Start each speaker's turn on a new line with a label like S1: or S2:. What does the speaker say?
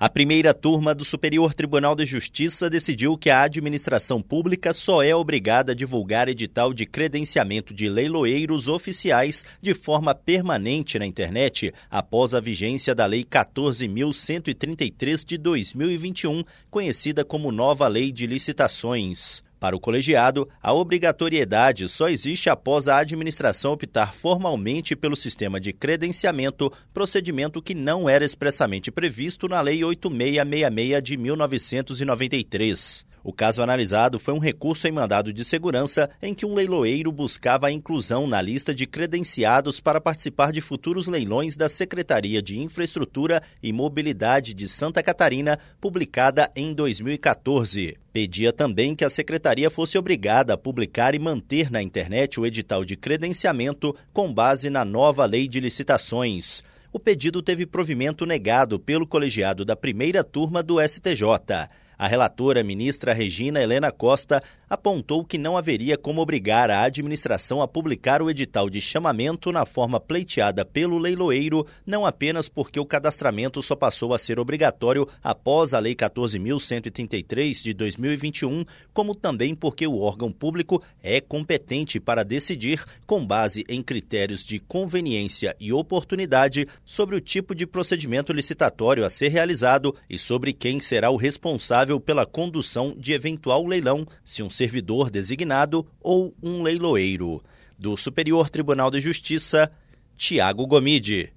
S1: A primeira turma do Superior Tribunal de Justiça decidiu que a administração pública só é obrigada a divulgar edital de credenciamento de leiloeiros oficiais de forma permanente na internet após a vigência da Lei 14.133 de 2021, conhecida como Nova Lei de Licitações. Para o colegiado, a obrigatoriedade só existe após a administração optar formalmente pelo sistema de credenciamento, procedimento que não era expressamente previsto na Lei 8666 de 1993. O caso analisado foi um recurso em mandado de segurança em que um leiloeiro buscava a inclusão na lista de credenciados para participar de futuros leilões da Secretaria de Infraestrutura e Mobilidade de Santa Catarina, publicada em 2014. Pedia também que a secretaria fosse obrigada a publicar e manter na internet o edital de credenciamento com base na nova lei de licitações. O pedido teve provimento negado pelo colegiado da primeira turma do STJ. A relatora, ministra Regina Helena Costa, apontou que não haveria como obrigar a administração a publicar o edital de chamamento na forma pleiteada pelo leiloeiro, não apenas porque o cadastramento só passou a ser obrigatório após a Lei 14.133 de 2021, como também porque o órgão público é competente para decidir, com base em critérios de conveniência e oportunidade, sobre o tipo de procedimento licitatório a ser realizado e sobre quem será o responsável responsável pela condução de eventual leilão, se um servidor designado ou um leiloeiro. Do Superior Tribunal de Justiça, Tiago Gomide.